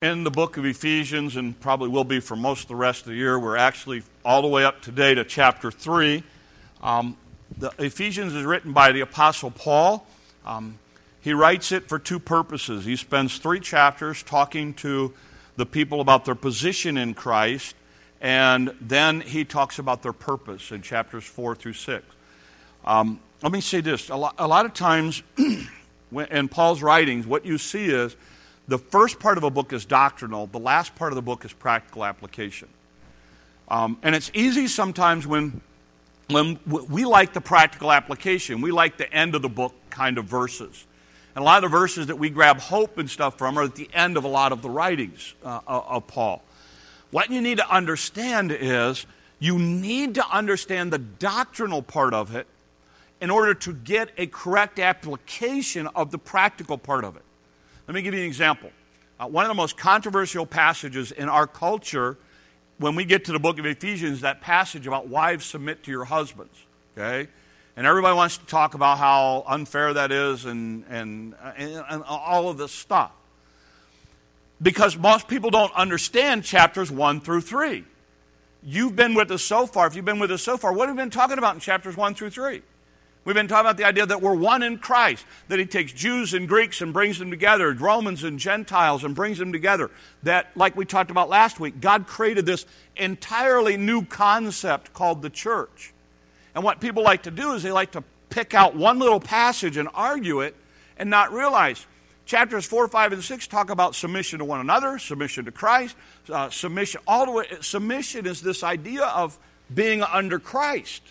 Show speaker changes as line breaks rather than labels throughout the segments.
in the book of Ephesians and probably will be for most of the rest of the year. We're actually all the way up today to chapter 3. Um, the Ephesians is written by the Apostle Paul. Um, he writes it for two purposes. He spends three chapters talking to the people about their position in Christ, and then he talks about their purpose in chapters 4 through 6. Um, let me say this a lot, a lot of times in Paul's writings, what you see is the first part of a book is doctrinal, the last part of the book is practical application. Um, and it's easy sometimes when, when we like the practical application, we like the end of the book kind of verses. And a lot of the verses that we grab hope and stuff from are at the end of a lot of the writings uh, of Paul. What you need to understand is you need to understand the doctrinal part of it in order to get a correct application of the practical part of it. Let me give you an example. Uh, one of the most controversial passages in our culture, when we get to the book of Ephesians, that passage about wives submit to your husbands. Okay? And everybody wants to talk about how unfair that is and, and, and, and all of this stuff. Because most people don't understand chapters 1 through 3. You've been with us so far. If you've been with us so far, what have we been talking about in chapters 1 through 3? We've been talking about the idea that we're one in Christ, that He takes Jews and Greeks and brings them together, Romans and Gentiles and brings them together. That, like we talked about last week, God created this entirely new concept called the church. And what people like to do is they like to pick out one little passage and argue it and not realize. Chapters 4, 5, and 6 talk about submission to one another, submission to Christ, uh, submission, all the way. Submission is this idea of being under Christ.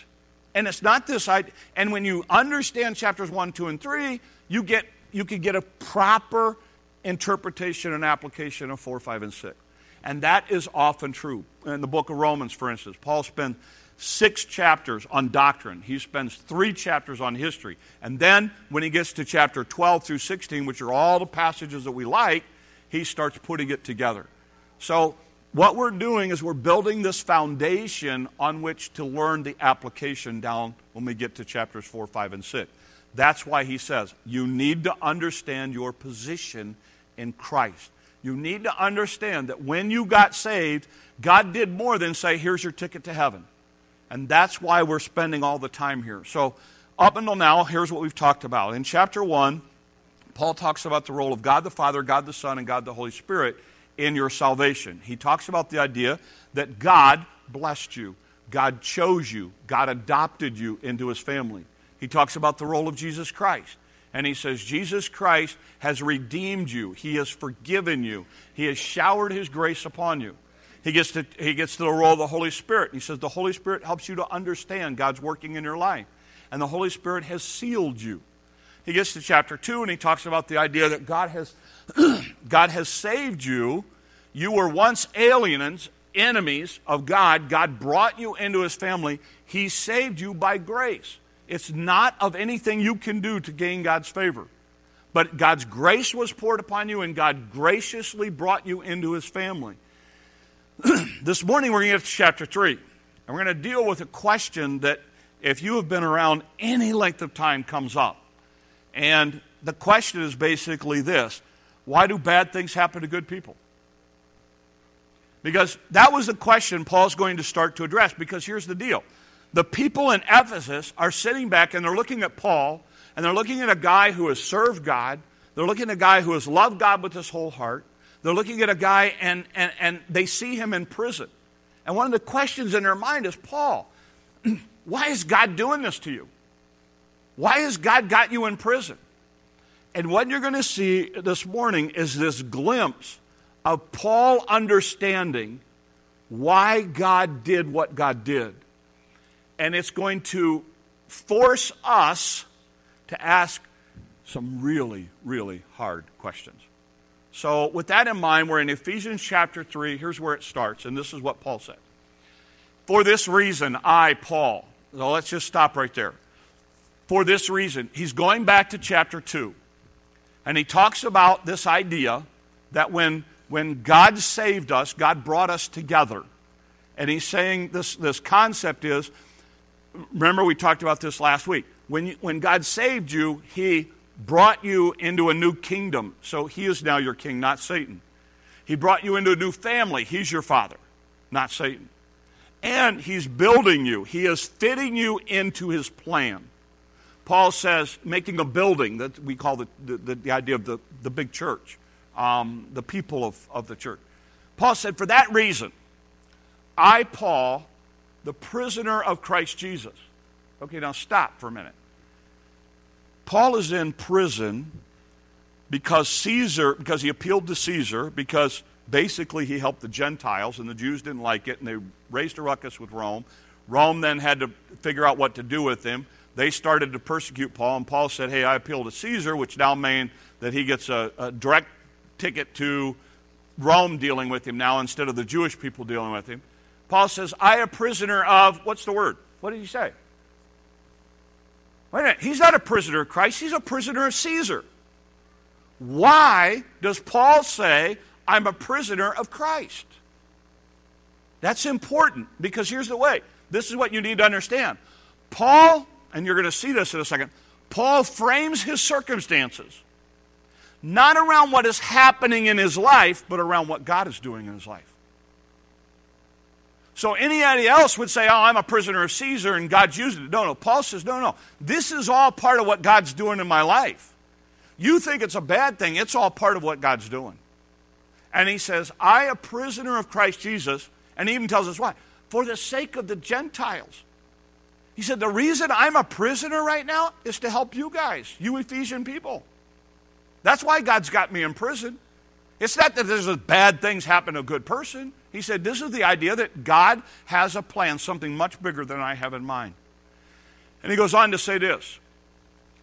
And it's not this idea. And when you understand chapters 1, 2, and 3, you, get, you can get a proper interpretation and application of 4, 5, and 6. And that is often true. In the book of Romans, for instance, Paul spends six chapters on doctrine. He spends three chapters on history. And then when he gets to chapter 12 through 16, which are all the passages that we like, he starts putting it together. So what we're doing is we're building this foundation on which to learn the application down when we get to chapters 4, 5, and 6. That's why he says you need to understand your position in Christ. You need to understand that when you got saved, God did more than say, here's your ticket to heaven. And that's why we're spending all the time here. So, up until now, here's what we've talked about. In chapter 1, Paul talks about the role of God the Father, God the Son, and God the Holy Spirit in your salvation. He talks about the idea that God blessed you, God chose you, God adopted you into his family. He talks about the role of Jesus Christ. And he says, Jesus Christ has redeemed you. He has forgiven you. He has showered his grace upon you. He gets, to, he gets to the role of the Holy Spirit. He says, The Holy Spirit helps you to understand God's working in your life. And the Holy Spirit has sealed you. He gets to chapter 2 and he talks about the idea that God has God has saved you. You were once aliens, enemies of God. God brought you into his family. He saved you by grace. It's not of anything you can do to gain God's favor. But God's grace was poured upon you, and God graciously brought you into his family. this morning, we're going to get to chapter 3. And we're going to deal with a question that, if you have been around any length of time, comes up. And the question is basically this why do bad things happen to good people? Because that was the question Paul's going to start to address. Because here's the deal the people in Ephesus are sitting back and they're looking at Paul and they're looking at a guy who has served God. They're looking at a guy who has loved God with his whole heart. They're looking at a guy and, and, and they see him in prison. And one of the questions in their mind is Paul, why is God doing this to you? Why has God got you in prison? And what you're going to see this morning is this glimpse of Paul understanding why God did what God did. And it's going to force us to ask some really, really hard questions. So, with that in mind, we're in Ephesians chapter 3. Here's where it starts, and this is what Paul said. For this reason, I, Paul, so let's just stop right there. For this reason, he's going back to chapter 2. And he talks about this idea that when, when God saved us, God brought us together. And he's saying this, this concept is remember, we talked about this last week. When, you, when God saved you, he brought you into a new kingdom. So he is now your king, not Satan. He brought you into a new family. He's your father, not Satan. And he's building you, he is fitting you into his plan. Paul says, making a building that we call the, the, the idea of the, the big church, um, the people of, of the church. Paul said, For that reason, I, Paul, the prisoner of Christ Jesus. Okay, now stop for a minute. Paul is in prison because Caesar, because he appealed to Caesar, because basically he helped the Gentiles and the Jews didn't like it and they raised a ruckus with Rome. Rome then had to figure out what to do with him. They started to persecute Paul, and Paul said, Hey, I appeal to Caesar, which now means that he gets a, a direct ticket to Rome dealing with him now instead of the Jewish people dealing with him. Paul says, I a prisoner of, what's the word? What did he say? Wait a minute, he's not a prisoner of Christ, he's a prisoner of Caesar. Why does Paul say, I'm a prisoner of Christ? That's important because here's the way. This is what you need to understand. Paul, and you're going to see this in a second, Paul frames his circumstances not around what is happening in his life, but around what God is doing in his life. So anybody else would say, Oh, I'm a prisoner of Caesar and God's using it. No, no. Paul says, No, no. This is all part of what God's doing in my life. You think it's a bad thing, it's all part of what God's doing. And he says, I, a prisoner of Christ Jesus, and he even tells us why, for the sake of the Gentiles. He said, The reason I'm a prisoner right now is to help you guys, you Ephesian people. That's why God's got me in prison. It's not that there's bad things happen to a good person. He said, This is the idea that God has a plan, something much bigger than I have in mind. And he goes on to say this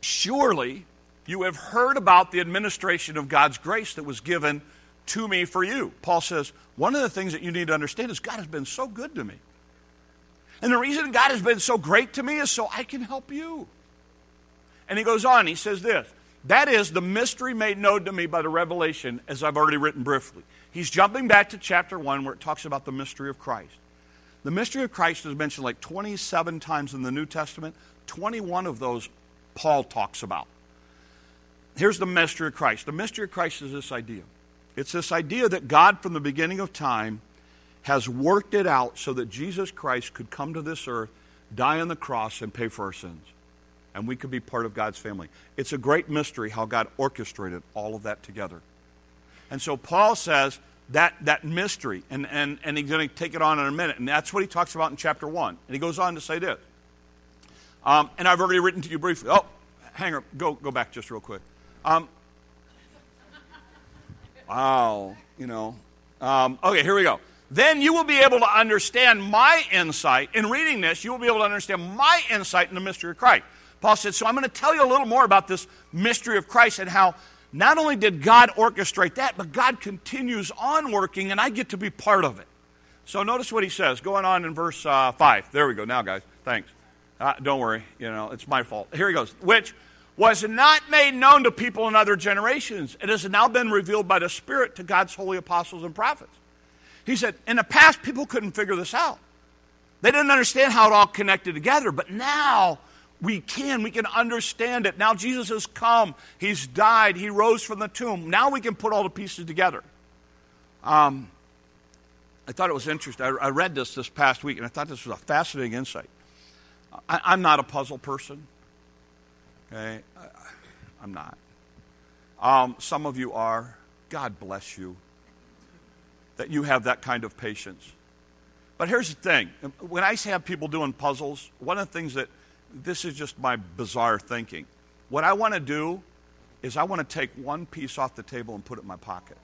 Surely you have heard about the administration of God's grace that was given to me for you. Paul says, One of the things that you need to understand is God has been so good to me. And the reason God has been so great to me is so I can help you. And he goes on, he says this that is the mystery made known to me by the revelation, as I've already written briefly. He's jumping back to chapter 1 where it talks about the mystery of Christ. The mystery of Christ is mentioned like 27 times in the New Testament. 21 of those Paul talks about. Here's the mystery of Christ. The mystery of Christ is this idea it's this idea that God, from the beginning of time, has worked it out so that Jesus Christ could come to this earth, die on the cross, and pay for our sins and we could be part of God's family. It's a great mystery how God orchestrated all of that together. And so Paul says that, that mystery, and, and, and he's going to take it on in a minute, and that's what he talks about in chapter 1. And he goes on to say this. Um, and I've already written to you briefly. Oh, hang on, go, go back just real quick. Um, wow, you know. Um, okay, here we go then you will be able to understand my insight. In reading this, you will be able to understand my insight in the mystery of Christ. Paul said, So I'm going to tell you a little more about this mystery of Christ and how not only did God orchestrate that, but God continues on working, and I get to be part of it. So notice what he says, going on in verse uh, 5. There we go. Now, guys, thanks. Uh, don't worry, you know, it's my fault. Here he goes. Which was not made known to people in other generations. It has now been revealed by the Spirit to God's holy apostles and prophets. He said, in the past, people couldn't figure this out. They didn't understand how it all connected together, but now we can. We can understand it. Now Jesus has come. He's died. He rose from the tomb. Now we can put all the pieces together. Um, I thought it was interesting. I, I, read this this past week, and I thought this was a fascinating insight. I, am not a puzzle person. Okay, I, I'm not. Um, some of you are. God bless you that you have that kind of patience. But here's the thing: when I have people doing puzzles, one of the things that this is just my bizarre thinking. What I want to do is I want to take one piece off the table and put it in my pocket.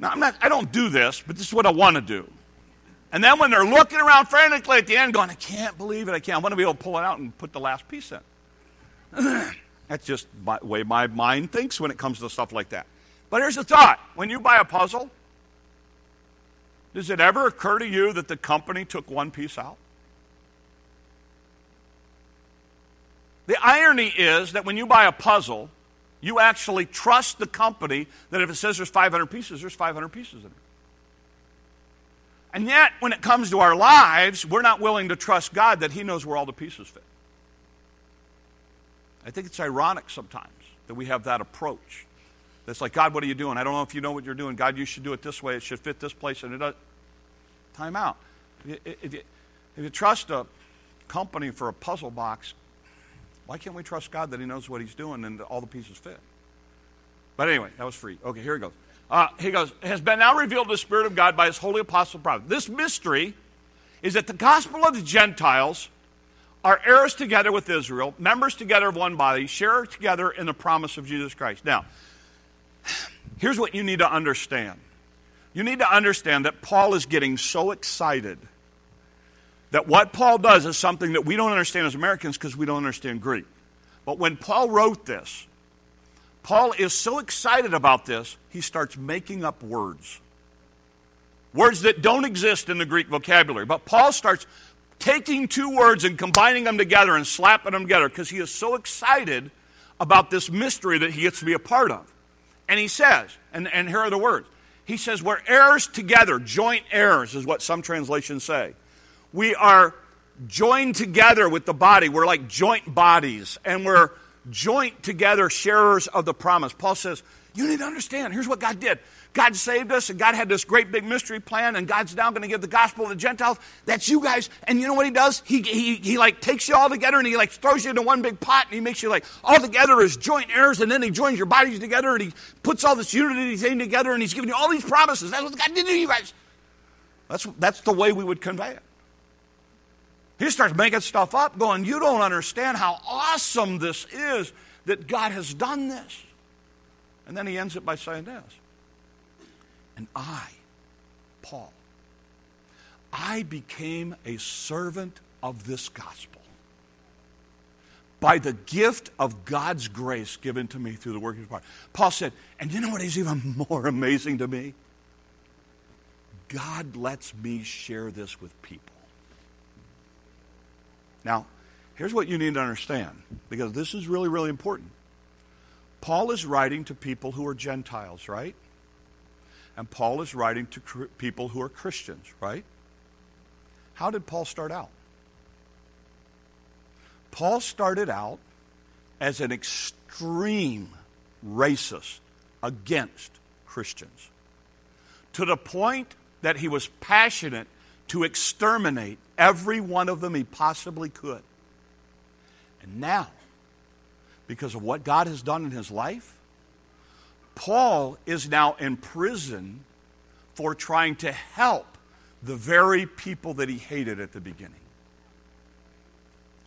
Now, I'm not, I don't do this, but this is what I want to do. And then when they're looking around frantically at the end, going, I can't believe it, I can't, I want to be able to pull it out and put the last piece in. That's just the way my mind thinks when it comes to stuff like that. But here's the thought when you buy a puzzle, does it ever occur to you that the company took one piece out? The irony is that when you buy a puzzle, you actually trust the company that if it says there's 500 pieces, there's 500 pieces in it. And yet, when it comes to our lives, we're not willing to trust God that He knows where all the pieces fit. I think it's ironic sometimes that we have that approach. That's like, God, what are you doing? I don't know if you know what you're doing. God, you should do it this way. It should fit this place. And it does. Time out. If you, if you, if you trust a company for a puzzle box, why can't we trust God that He knows what He's doing and all the pieces fit? But anyway, that was free. Okay, here he goes. Uh, he goes, has been now revealed to the Spirit of God by His holy apostle prophet. This mystery is that the gospel of the Gentiles are heirs together with Israel, members together of one body, share together in the promise of Jesus Christ. Now, here's what you need to understand. You need to understand that Paul is getting so excited that what Paul does is something that we don't understand as Americans because we don't understand Greek. But when Paul wrote this, Paul is so excited about this, he starts making up words. Words that don't exist in the Greek vocabulary. But Paul starts taking two words and combining them together and slapping them together because he is so excited about this mystery that he gets to be a part of. And he says, and, and here are the words. He says, We're heirs together, joint heirs is what some translations say. We are joined together with the body. We're like joint bodies, and we're joint together sharers of the promise. Paul says, You need to understand, here's what God did. God saved us, and God had this great big mystery plan, and God's now going to give the gospel to the Gentiles. That's you guys. And you know what He does? He, he, he like takes you all together, and He like throws you into one big pot, and He makes you like all together as joint heirs, and then He joins your bodies together, and He puts all this unity thing together, and He's giving you all these promises. That's what God did to you guys. That's, that's the way we would convey it. He starts making stuff up, going, You don't understand how awesome this is that God has done this. And then he ends it by saying this And I, Paul, I became a servant of this gospel by the gift of God's grace given to me through the working of His Paul said, and you know what is even more amazing to me? God lets me share this with people. Now, here's what you need to understand, because this is really, really important. Paul is writing to people who are Gentiles, right? And Paul is writing to cr- people who are Christians, right? How did Paul start out? Paul started out as an extreme racist against Christians to the point that he was passionate to exterminate every one of them he possibly could. And now, because of what God has done in his life, Paul is now in prison for trying to help the very people that he hated at the beginning.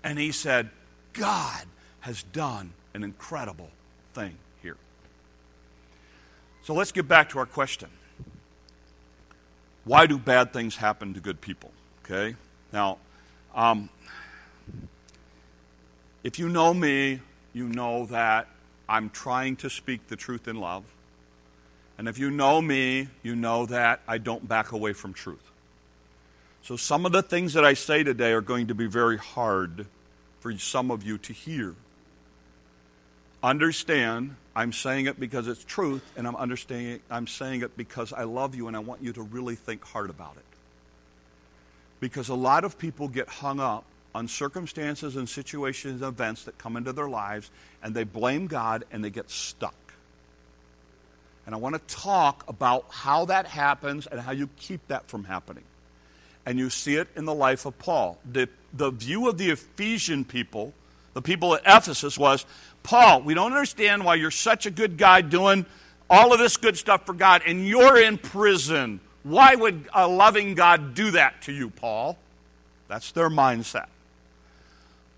And he said, God has done an incredible thing here. So let's get back to our question. Why do bad things happen to good people? Okay? Now, um, if you know me, you know that I'm trying to speak the truth in love. And if you know me, you know that I don't back away from truth. So some of the things that I say today are going to be very hard for some of you to hear. Understand, I'm saying it because it's truth, and I'm understanding I'm saying it because I love you and I want you to really think hard about it. Because a lot of people get hung up on circumstances and situations and events that come into their lives and they blame God and they get stuck. And I want to talk about how that happens and how you keep that from happening. And you see it in the life of Paul. The, the view of the Ephesian people, the people at Ephesus, was Paul, we don't understand why you're such a good guy doing all of this good stuff for God and you're in prison. Why would a loving God do that to you, Paul? That's their mindset.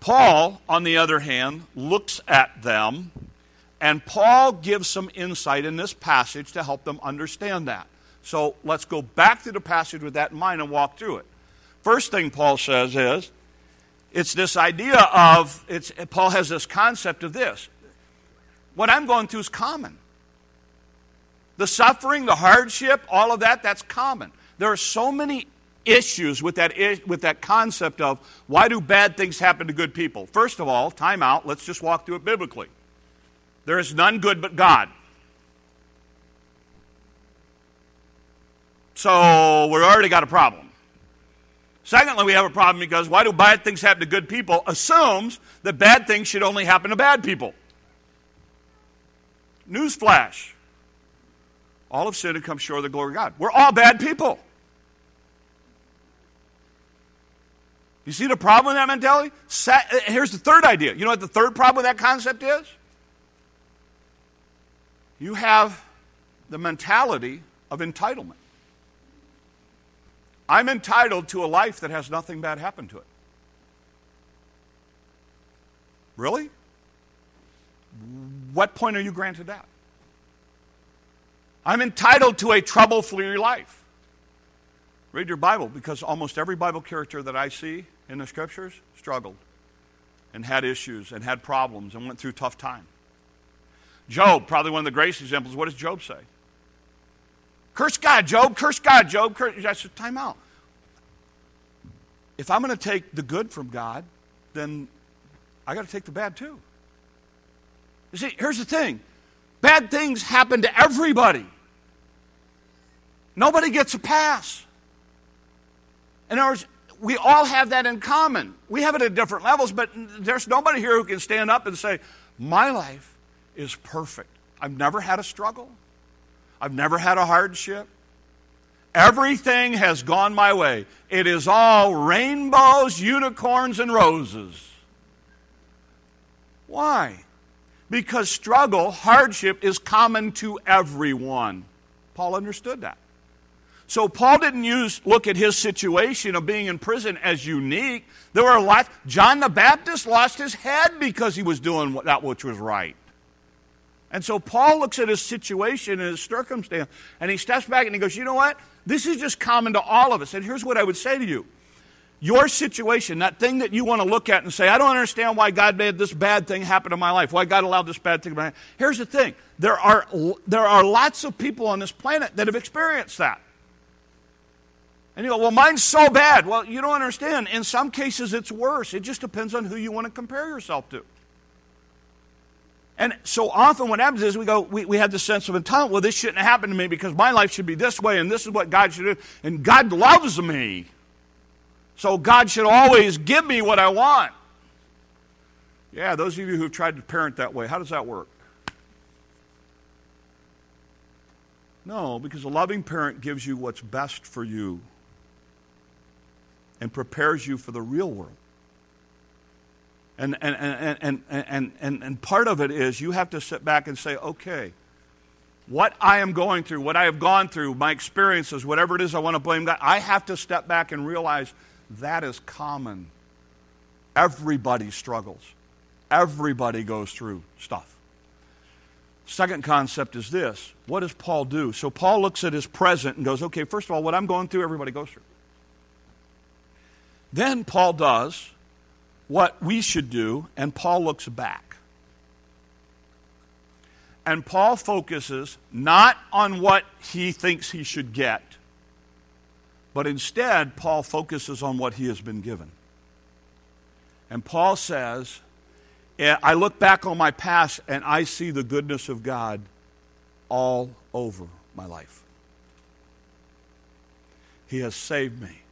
Paul, on the other hand, looks at them, and Paul gives some insight in this passage to help them understand that. So let's go back to the passage with that in mind and walk through it. First thing Paul says is it's this idea of, it's, Paul has this concept of this. What I'm going through is common. The suffering, the hardship, all of that, that's common. There are so many issues with that, with that concept of why do bad things happen to good people. First of all, time out, let's just walk through it biblically. There is none good but God. So we've already got a problem. Secondly, we have a problem because why do bad things happen to good people assumes that bad things should only happen to bad people. Newsflash All of sin and come short of the glory of God. We're all bad people. You see the problem with that mentality? Uh, here's the third idea. You know what the third problem with that concept is? You have the mentality of entitlement. I'm entitled to a life that has nothing bad happen to it. Really? What point are you granted that? I'm entitled to a trouble free life. Read your Bible because almost every Bible character that I see in the scriptures struggled and had issues and had problems and went through tough time. Job, probably one of the greatest examples. What does Job say? Curse God, Job, curse God, Job. Curse. I said, time out. If I'm going to take the good from God, then I got to take the bad too. You see, here's the thing bad things happen to everybody, nobody gets a pass. In other words, we all have that in common. We have it at different levels, but there's nobody here who can stand up and say, My life is perfect. I've never had a struggle, I've never had a hardship. Everything has gone my way. It is all rainbows, unicorns, and roses. Why? Because struggle, hardship is common to everyone. Paul understood that. So Paul didn't use look at his situation of being in prison as unique. There were a lot. John the Baptist lost his head because he was doing that which was right. And so Paul looks at his situation and his circumstance, and he steps back and he goes, "You know what? This is just common to all of us." And here's what I would say to you: your situation, that thing that you want to look at and say, I don't understand why God made this bad thing happen in my life, why God allowed this bad thing to happen. Here's the thing there are, there are lots of people on this planet that have experienced that. And you go, well, mine's so bad. Well, you don't understand. In some cases, it's worse. It just depends on who you want to compare yourself to. And so often what happens is we go, we, we have this sense of entitlement. Well, this shouldn't happen to me because my life should be this way and this is what God should do. And God loves me. So God should always give me what I want. Yeah, those of you who've tried to parent that way, how does that work? No, because a loving parent gives you what's best for you and prepares you for the real world. And, and, and, and, and, and, and part of it is you have to sit back and say, okay, what I am going through, what I have gone through, my experiences, whatever it is I want to blame God, I have to step back and realize that is common. Everybody struggles, everybody goes through stuff. Second concept is this what does Paul do? So Paul looks at his present and goes, okay, first of all, what I'm going through, everybody goes through. Then Paul does what we should do, and Paul looks back. And Paul focuses not on what he thinks he should get, but instead, Paul focuses on what he has been given. And Paul says, eh, I look back on my past and I see the goodness of God all over my life. He has saved me.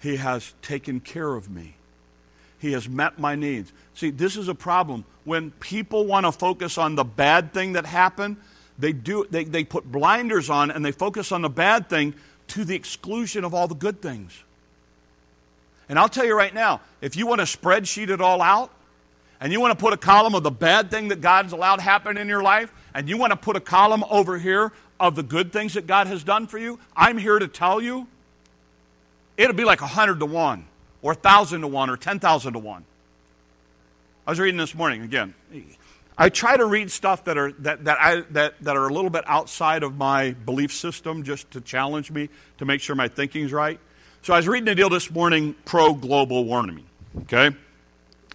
He has taken care of me. He has met my needs. See, this is a problem. When people want to focus on the bad thing that happened, they, do, they, they put blinders on and they focus on the bad thing to the exclusion of all the good things. And I'll tell you right now, if you want to spreadsheet it all out, and you want to put a column of the bad thing that God's allowed happen in your life, and you want to put a column over here of the good things that God has done for you, I'm here to tell you it'll be like 100 to 1 or 1,000 to 1 or 10,000 to 1. I was reading this morning again. I try to read stuff that are, that, that, I, that, that are a little bit outside of my belief system just to challenge me to make sure my thinking's right. So I was reading a deal this morning pro global warming, okay?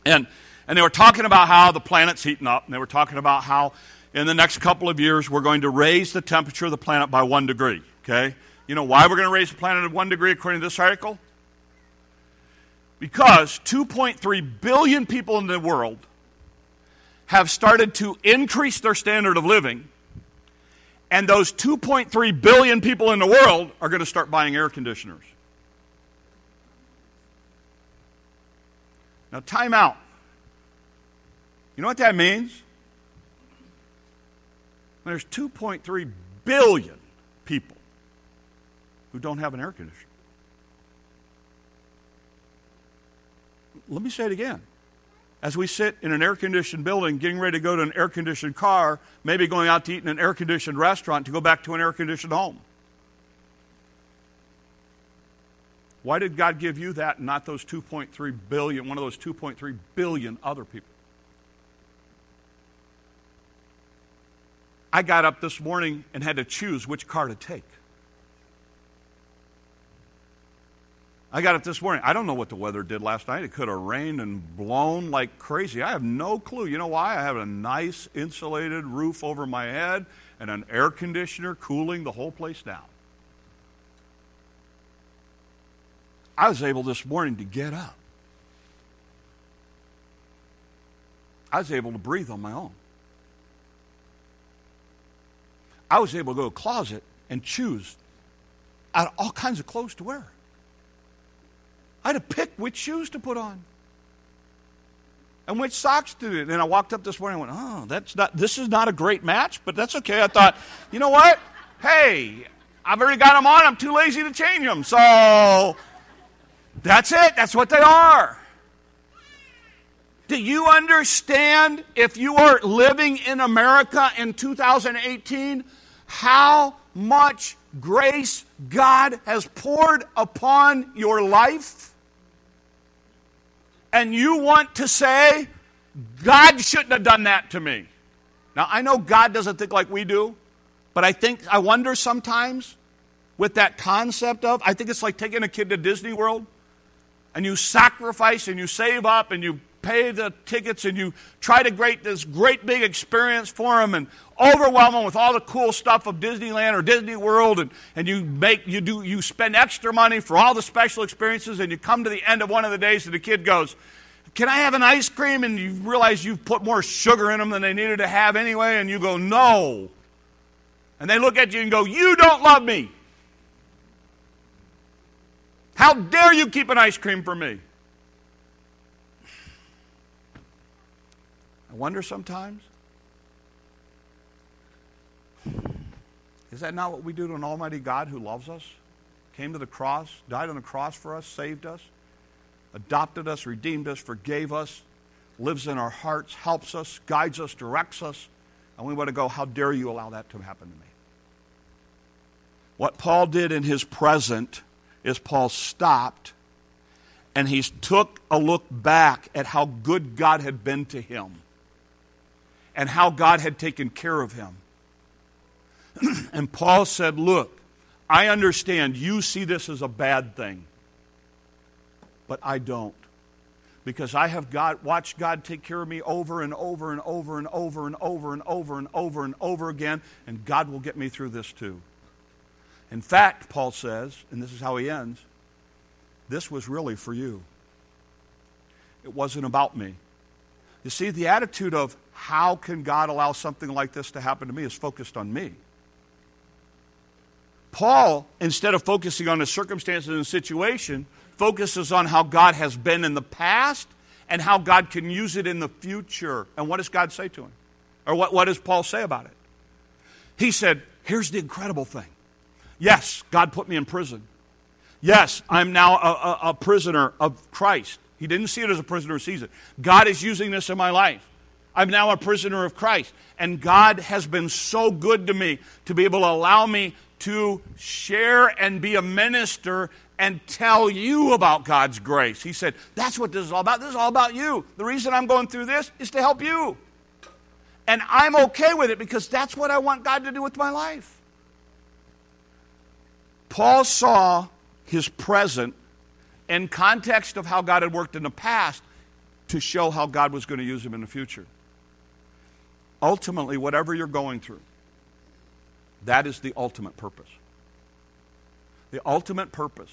And, and they were talking about how the planet's heating up, and they were talking about how in the next couple of years we're going to raise the temperature of the planet by one degree, okay? You know why we're going to raise the planet one degree according to this article? Because 2.3 billion people in the world have started to increase their standard of living, and those 2.3 billion people in the world are going to start buying air conditioners. Now, time out. You know what that means? There's 2.3 billion people who don't have an air conditioner. Let me say it again. As we sit in an air conditioned building, getting ready to go to an air conditioned car, maybe going out to eat in an air conditioned restaurant to go back to an air conditioned home. Why did God give you that and not those 2.3 billion, one of those 2.3 billion other people? I got up this morning and had to choose which car to take. I got up this morning. I don't know what the weather did last night. It could have rained and blown like crazy. I have no clue. You know why? I have a nice insulated roof over my head and an air conditioner cooling the whole place down. I was able this morning to get up. I was able to breathe on my own. I was able to go to a closet and choose out all kinds of clothes to wear. I had to pick which shoes to put on and which socks to do. And I walked up this morning and went, oh, that's not, this is not a great match, but that's okay. I thought, you know what? Hey, I've already got them on. I'm too lazy to change them. So that's it. That's what they are. Do you understand if you are living in America in 2018 how much grace God has poured upon your life? And you want to say, God shouldn't have done that to me. Now, I know God doesn't think like we do, but I think, I wonder sometimes with that concept of, I think it's like taking a kid to Disney World and you sacrifice and you save up and you pay the tickets and you try to create this great big experience for them and overwhelm them with all the cool stuff of Disneyland or Disney World and, and you make you do you spend extra money for all the special experiences and you come to the end of one of the days and the kid goes, Can I have an ice cream? And you realize you've put more sugar in them than they needed to have anyway, and you go, No. And they look at you and go, You don't love me. How dare you keep an ice cream for me? I wonder sometimes is that not what we do to an almighty God who loves us? Came to the cross, died on the cross for us, saved us, adopted us, redeemed us, forgave us, lives in our hearts, helps us, guides us, directs us, and we want to go, How dare you allow that to happen to me? What Paul did in his present is Paul stopped and he took a look back at how good God had been to him and how God had taken care of him. and Paul said, Look, I understand you see this as a bad thing, but I don't. Because I have God, watched God take care of me over and over and over and over and over and over and over and over again, and God will get me through this too. In fact, Paul says, and this is how he ends, this was really for you. It wasn't about me. You see, the attitude of how can God allow something like this to happen to me is focused on me. Paul, instead of focusing on the circumstances and situation, focuses on how God has been in the past and how God can use it in the future. And what does God say to him? Or what, what does Paul say about it? He said, Here's the incredible thing. Yes, God put me in prison. Yes, I'm now a, a, a prisoner of Christ. He didn't see it as a prisoner, Caesar. God is using this in my life. I'm now a prisoner of Christ. And God has been so good to me to be able to allow me to share and be a minister and tell you about God's grace. He said, That's what this is all about. This is all about you. The reason I'm going through this is to help you. And I'm okay with it because that's what I want God to do with my life. Paul saw his present in context of how God had worked in the past to show how God was going to use him in the future. Ultimately, whatever you're going through, that is the ultimate purpose. The ultimate purpose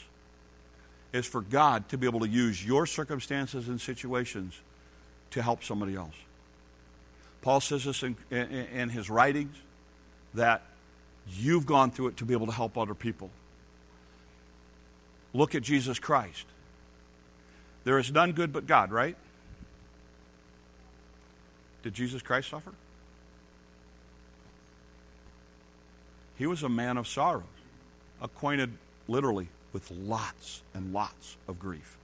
is for God to be able to use your circumstances and situations to help somebody else. Paul says this in, in, in, his writings that you've gone through it to be able to help other people. Look at Jesus Christ. There is none good but God, right? Did Jesus Christ suffer? He was a man of sorrows, acquainted literally with lots and lots of grief.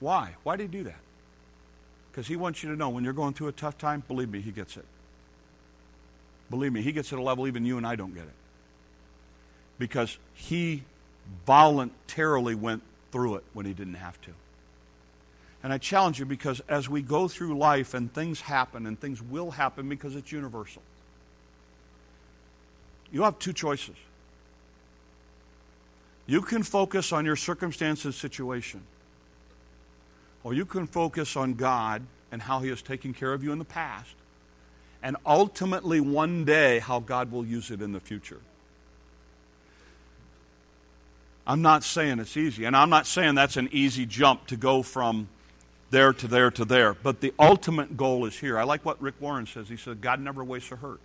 Why? Why did he do that? Because he wants you to know when you're going through a tough time, believe me, he gets it. Believe me, he gets it at a level even you and I don't get it. Because he voluntarily went through it when he didn't have to. And I challenge you because as we go through life and things happen and things will happen because it's universal, you have two choices. You can focus on your circumstances, situation, or you can focus on God and how He has taken care of you in the past, and ultimately one day how God will use it in the future. I'm not saying it's easy, and I'm not saying that's an easy jump to go from there to there to there. But the ultimate goal is here. I like what Rick Warren says. He said, God never wastes a hurt.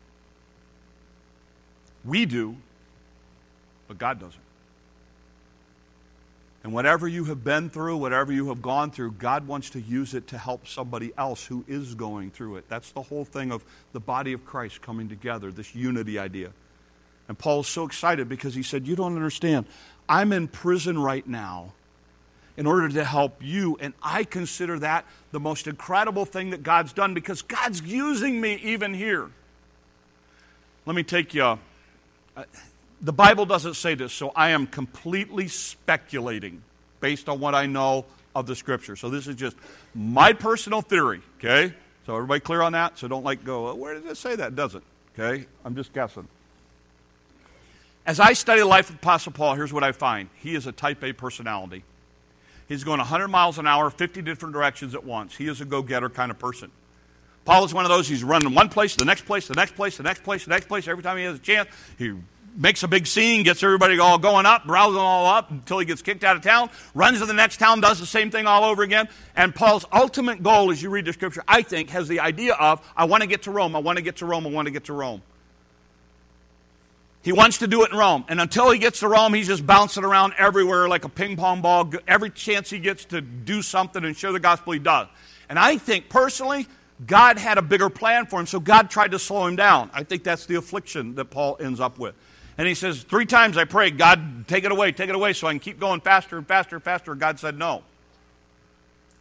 We do, but God doesn't. And whatever you have been through, whatever you have gone through, God wants to use it to help somebody else who is going through it. That's the whole thing of the body of Christ coming together, this unity idea. And Paul's so excited because he said, You don't understand. I'm in prison right now in order to help you. And I consider that the most incredible thing that God's done because God's using me even here. Let me take you. The Bible doesn't say this, so I am completely speculating based on what I know of the Scripture. So this is just my personal theory, okay? So everybody clear on that? So don't like go, where does it say that? It doesn't, okay? I'm just guessing. As I study the life of Apostle Paul, here's what I find. He is a type A personality. He's going 100 miles an hour, 50 different directions at once. He is a go getter kind of person. Paul is one of those, he's running one place, the next place, the next place, the next place, the next place. Every time he has a chance, he makes a big scene, gets everybody all going up, rousing all up until he gets kicked out of town, runs to the next town, does the same thing all over again. And Paul's ultimate goal, as you read the scripture, I think, has the idea of, I want to get to Rome, I want to get to Rome, I want to get to Rome. He wants to do it in Rome. And until he gets to Rome, he's just bouncing around everywhere like a ping pong ball. Every chance he gets to do something and share the gospel, he does. And I think personally, God had a bigger plan for him, so God tried to slow him down. I think that's the affliction that Paul ends up with. And he says, Three times I prayed, God, take it away, take it away, so I can keep going faster and faster and faster. God said no.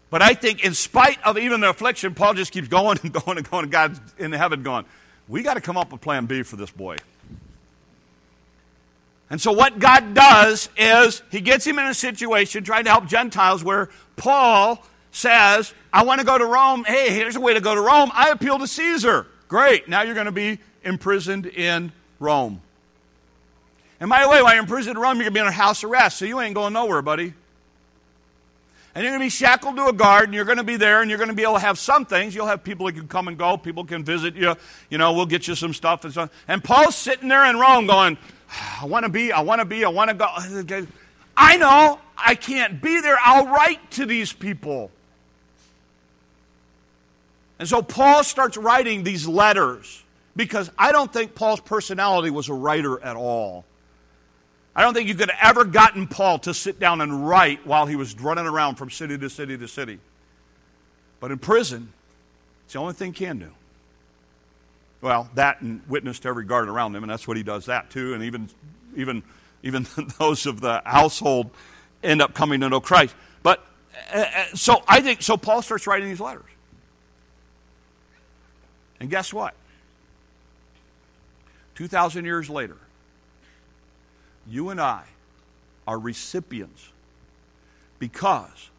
But I think, in spite of even the affliction, Paul just keeps going and going and going, and God's in heaven going, We got to come up with plan B for this boy. And so, what God does is He gets him in a situation trying to help Gentiles where Paul says, I want to go to Rome. Hey, here's a way to go to Rome. I appeal to Caesar. Great. Now you're going to be imprisoned in Rome. And by the way, while you're imprisoned in Rome, you're going to be under house arrest, so you ain't going nowhere, buddy. And you're going to be shackled to a guard, and you're going to be there, and you're going to be able to have some things. You'll have people that can come and go. People can visit you. You know, we'll get you some stuff and so. And Paul's sitting there in Rome, going, I want to be, I want to be, I want to go. I know I can't be there. I'll write to these people. And so Paul starts writing these letters because I don't think Paul's personality was a writer at all. I don't think you could have ever gotten Paul to sit down and write while he was running around from city to city to city. But in prison, it's the only thing he can do. Well, that and witness to every guard around him, and that's what he does that too. And even, even, even those of the household end up coming to know Christ. But uh, uh, so I think so. Paul starts writing these letters, and guess what? Two thousand years later, you and I are recipients because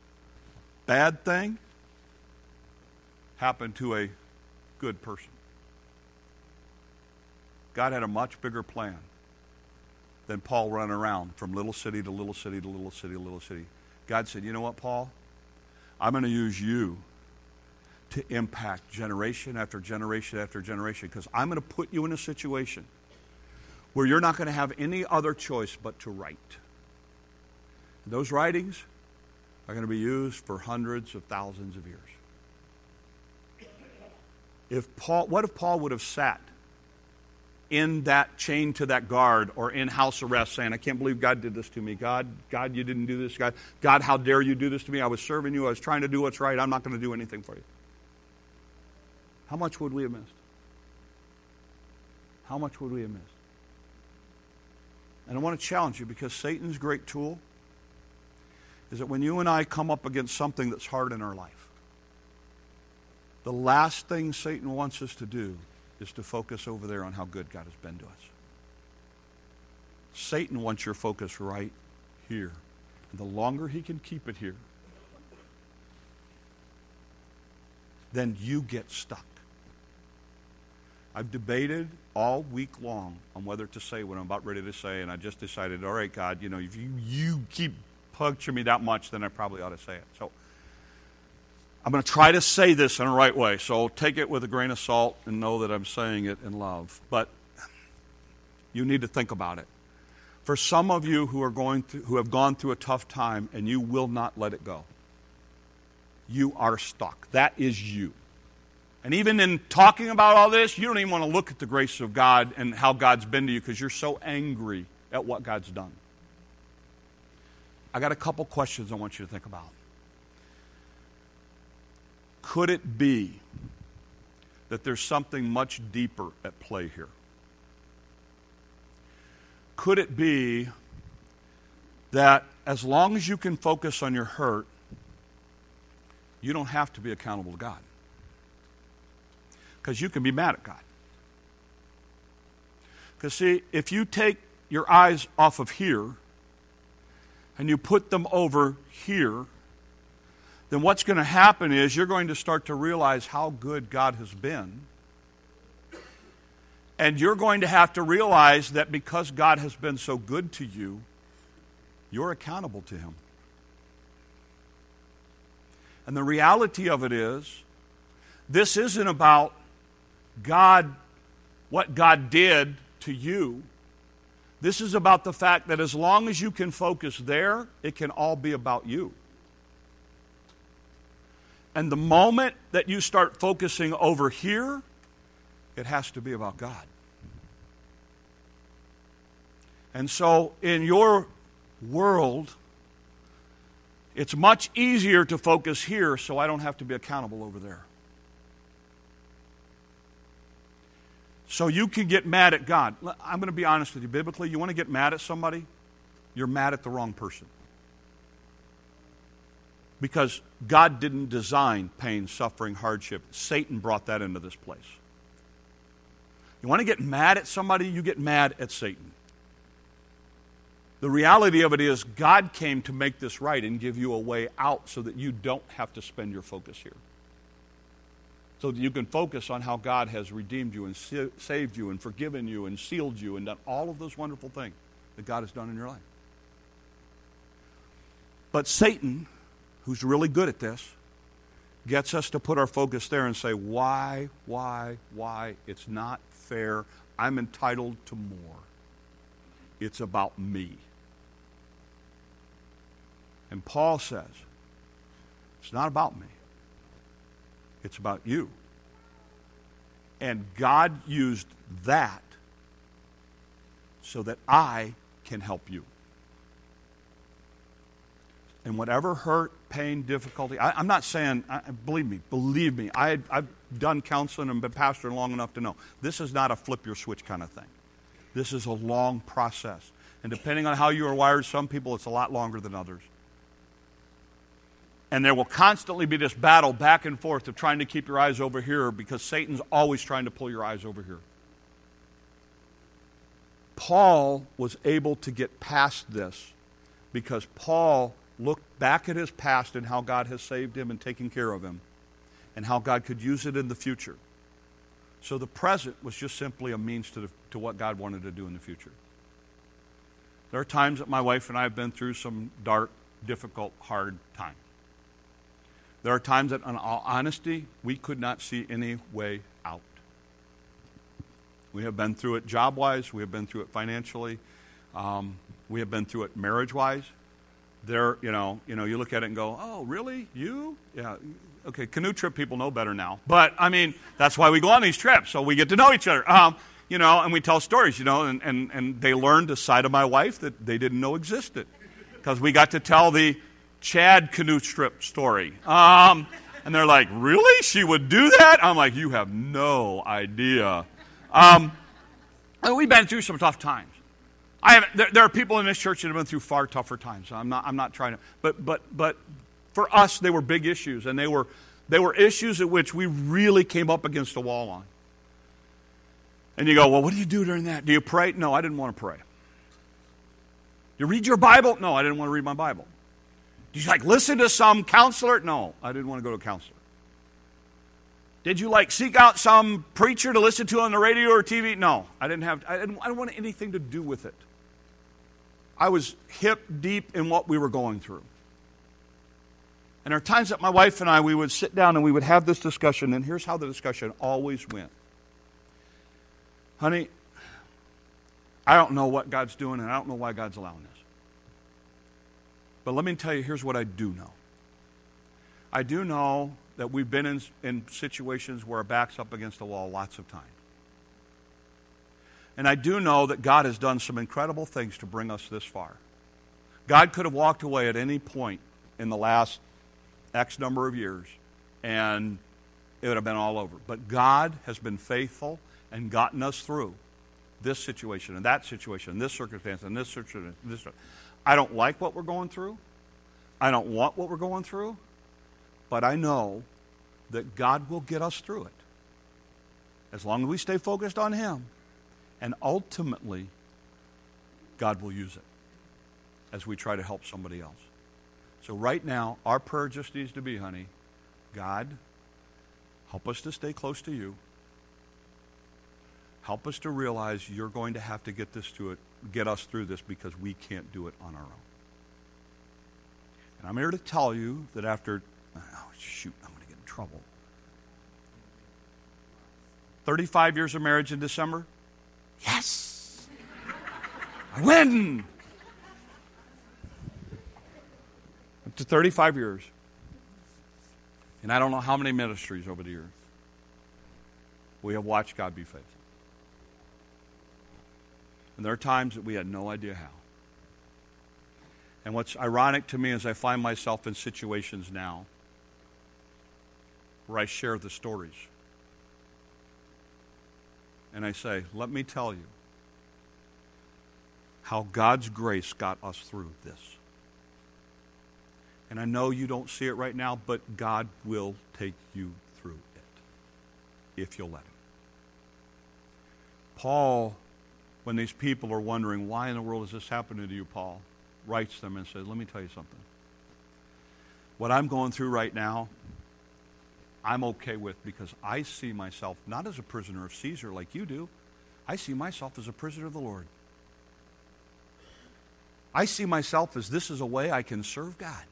bad thing happened to a good person. God had a much bigger plan than Paul running around from little city to little city to little city to little city. God said, You know what, Paul? I'm going to use you to impact generation after generation after generation because I'm going to put you in a situation where you're not going to have any other choice but to write. And those writings are going to be used for hundreds of thousands of years. If Paul, what if Paul would have sat in that chain to that guard or in house arrest saying, I can't believe God did this to me. God, God, you didn't do this. God, God, how dare you do this to me? I was serving you. I was trying to do what's right. I'm not going to do anything for you. How much would we have missed? How much would we have missed? And I want to challenge you because Satan's great tool is that when you and I come up against something that's hard in our life, the last thing Satan wants us to do is to focus over there on how good God has been to us. Satan wants your focus right here. And the longer he can keep it here, then you get stuck. I've debated all week long on whether to say what I'm about ready to say, and I just decided, all right, God, you know, if you, you keep puncturing me that much, then I probably ought to say it. So I'm going to try to say this in the right way. So take it with a grain of salt and know that I'm saying it in love. But you need to think about it. For some of you who are going through, who have gone through a tough time and you will not let it go, you are stuck. That is you. And even in talking about all this, you don't even want to look at the grace of God and how God's been to you because you're so angry at what God's done. I got a couple questions I want you to think about. Could it be that there's something much deeper at play here? Could it be that as long as you can focus on your hurt, you don't have to be accountable to God? Because you can be mad at God. Because, see, if you take your eyes off of here and you put them over here, then what's going to happen is you're going to start to realize how good God has been. And you're going to have to realize that because God has been so good to you, you're accountable to Him. And the reality of it is, this isn't about God, what God did to you. This is about the fact that as long as you can focus there, it can all be about you. And the moment that you start focusing over here, it has to be about God. And so, in your world, it's much easier to focus here so I don't have to be accountable over there. So you can get mad at God. I'm going to be honest with you. Biblically, you want to get mad at somebody? You're mad at the wrong person. Because God didn't design pain, suffering, hardship. Satan brought that into this place. You want to get mad at somebody? You get mad at Satan. The reality of it is, God came to make this right and give you a way out so that you don't have to spend your focus here so that you can focus on how God has redeemed you and saved you and forgiven you and sealed you and done all of those wonderful things that God has done in your life. But Satan, who's really good at this, gets us to put our focus there and say, why, why, why? It's not fair. I'm entitled to more. It's about me. And Paul says, it's not about me. It's about you. And God used that so that I can help you. And whatever hurt, pain, difficulty, I, am not saying, I, believe me, believe me, I, I've done counseling and been pastoring long enough to know this is not a flip your switch kind of thing. This is a long process. And depending on how you are wired, some people it's a lot longer than others. And there will constantly be this battle back and forth of trying to keep your eyes over here because Satan's always trying to pull your eyes over here. Paul was able to get past this because Paul looked back at his past and how God has saved him and taken care of him and how God could use it in the future. So the present was just simply a means to, the, to what God wanted to do in the future. There are times that my wife and I have been through some dark, difficult, hard times. There are times that, in all honesty, we could not see any way out. We have been through it job wise, we have been through it financially, um, we have been through it marriage wise. There, you know, you know, you look at it and go, "Oh, really? You? Yeah. Okay, canoe trip people know better now. But I mean, that's why we go on these trips, so we get to know each other. Um, you know, and we tell stories, you know, and, and, and they learned a side of my wife that they didn't know existed. Because we got to tell the Chad canoe strip story. Um, and they're like, Really? She would do that? I'm like, You have no idea. Um, we've been through some tough times. I have, there, there, are people in this church that have been through far tougher times. I'm not, I'm not trying to, but, but, but for us, they were big issues, and they were, they were issues at which we really came up against a wall on. And you go, well, what do you do during that? Do you pray? No, I didn't want to pray. You read your Bible? No, I didn't want to read my Bible. You like listen to some counselor? No, I didn't want to go to a counselor. Did you like seek out some preacher to listen to on the radio or TV? No, I didn't have. I didn't, I didn't want anything to do with it. I was hip deep in what we were going through. And there are times that my wife and I we would sit down and we would have this discussion, and here's how the discussion always went. Honey, I don't know what God's doing, and I don't know why God's allowing this. But let me tell you, here's what I do know. I do know that we've been in, in situations where our back's up against the wall lots of times. And I do know that God has done some incredible things to bring us this far. God could have walked away at any point in the last X number of years, and it would have been all over. But God has been faithful and gotten us through this situation and that situation and this circumstance and this situation. This. I don't like what we're going through. I don't want what we're going through. But I know that God will get us through it. As long as we stay focused on Him. And ultimately, God will use it as we try to help somebody else. So, right now, our prayer just needs to be, honey, God, help us to stay close to you. Help us to realize you're going to have to get this to it, get us through this because we can't do it on our own. And I'm here to tell you that after, oh, shoot, I'm going to get in trouble. 35 years of marriage in December? Yes! I win! Up to 35 years. And I don't know how many ministries over the years we have watched God be faithful. And there are times that we had no idea how. And what's ironic to me is I find myself in situations now where I share the stories. And I say, let me tell you how God's grace got us through this. And I know you don't see it right now, but God will take you through it if you'll let Him. Paul, when these people are wondering, why in the world is this happening to you, Paul? writes them and says, Let me tell you something. What I'm going through right now, I'm okay with because I see myself not as a prisoner of Caesar like you do. I see myself as a prisoner of the Lord. I see myself as this is a way I can serve God.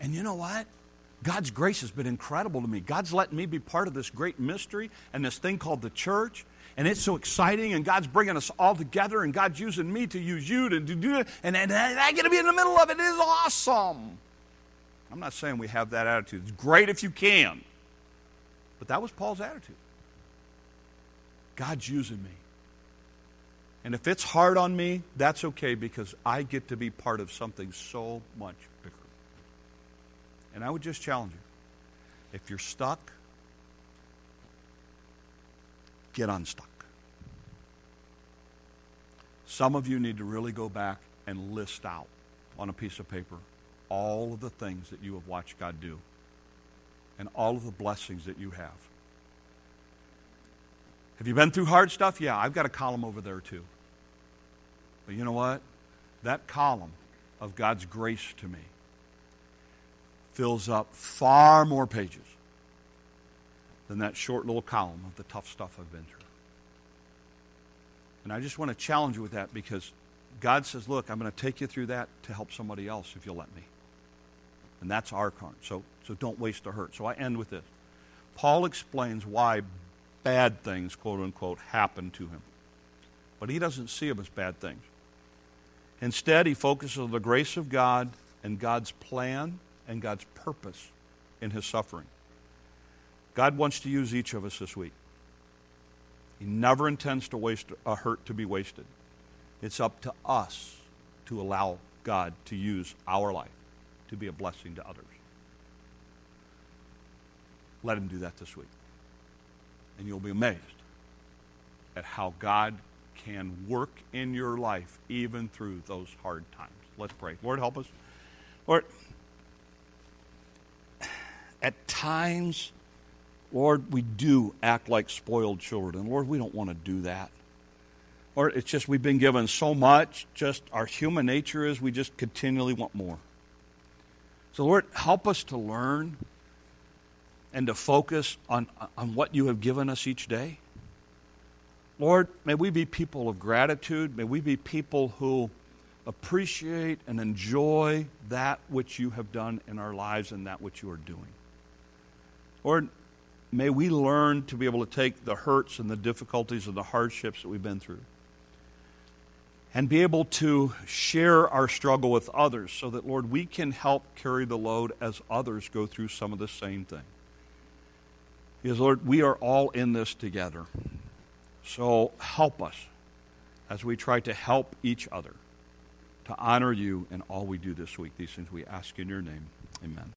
And you know what? God's grace has been incredible to me. God's letting me be part of this great mystery and this thing called the church and it's so exciting, and God's bringing us all together, and God's using me to use you to do it, and, and I get to be in the middle of it. It is awesome. I'm not saying we have that attitude. It's great if you can. But that was Paul's attitude. God's using me. And if it's hard on me, that's okay because I get to be part of something so much bigger. And I would just challenge you if you're stuck, get unstuck. Some of you need to really go back and list out on a piece of paper all of the things that you have watched God do and all of the blessings that you have. Have you been through hard stuff? Yeah, I've got a column over there too. But you know what? That column of God's grace to me fills up far more pages than that short little column of the tough stuff I've been through. And I just want to challenge you with that because God says, look, I'm going to take you through that to help somebody else if you'll let me. And that's our part. So, so don't waste a hurt. So I end with this. Paul explains why bad things, quote unquote, happen to him. But he doesn't see them as bad things. Instead, he focuses on the grace of God and God's plan and God's purpose in his suffering. God wants to use each of us this week. He never intends to waste a hurt to be wasted. It's up to us to allow God to use our life to be a blessing to others. Let him do that this week. And you'll be amazed at how God can work in your life even through those hard times. Let's pray. Lord, help us. Lord, at times, Lord, we do act like spoiled children. Lord, we don't want to do that. Lord, it's just we've been given so much, just our human nature is we just continually want more. So, Lord, help us to learn and to focus on, on what you have given us each day. Lord, may we be people of gratitude. May we be people who appreciate and enjoy that which you have done in our lives and that which you are doing. Lord, may we learn to be able to take the hurts and the difficulties and the hardships that we've been through and be able to share our struggle with others so that, Lord, we can help carry the load as others go through some of the same thing. Because, Lord, we are all in this together. So help us as we try to help each other to honor you in all we do this week. These things we ask in your name. Amen.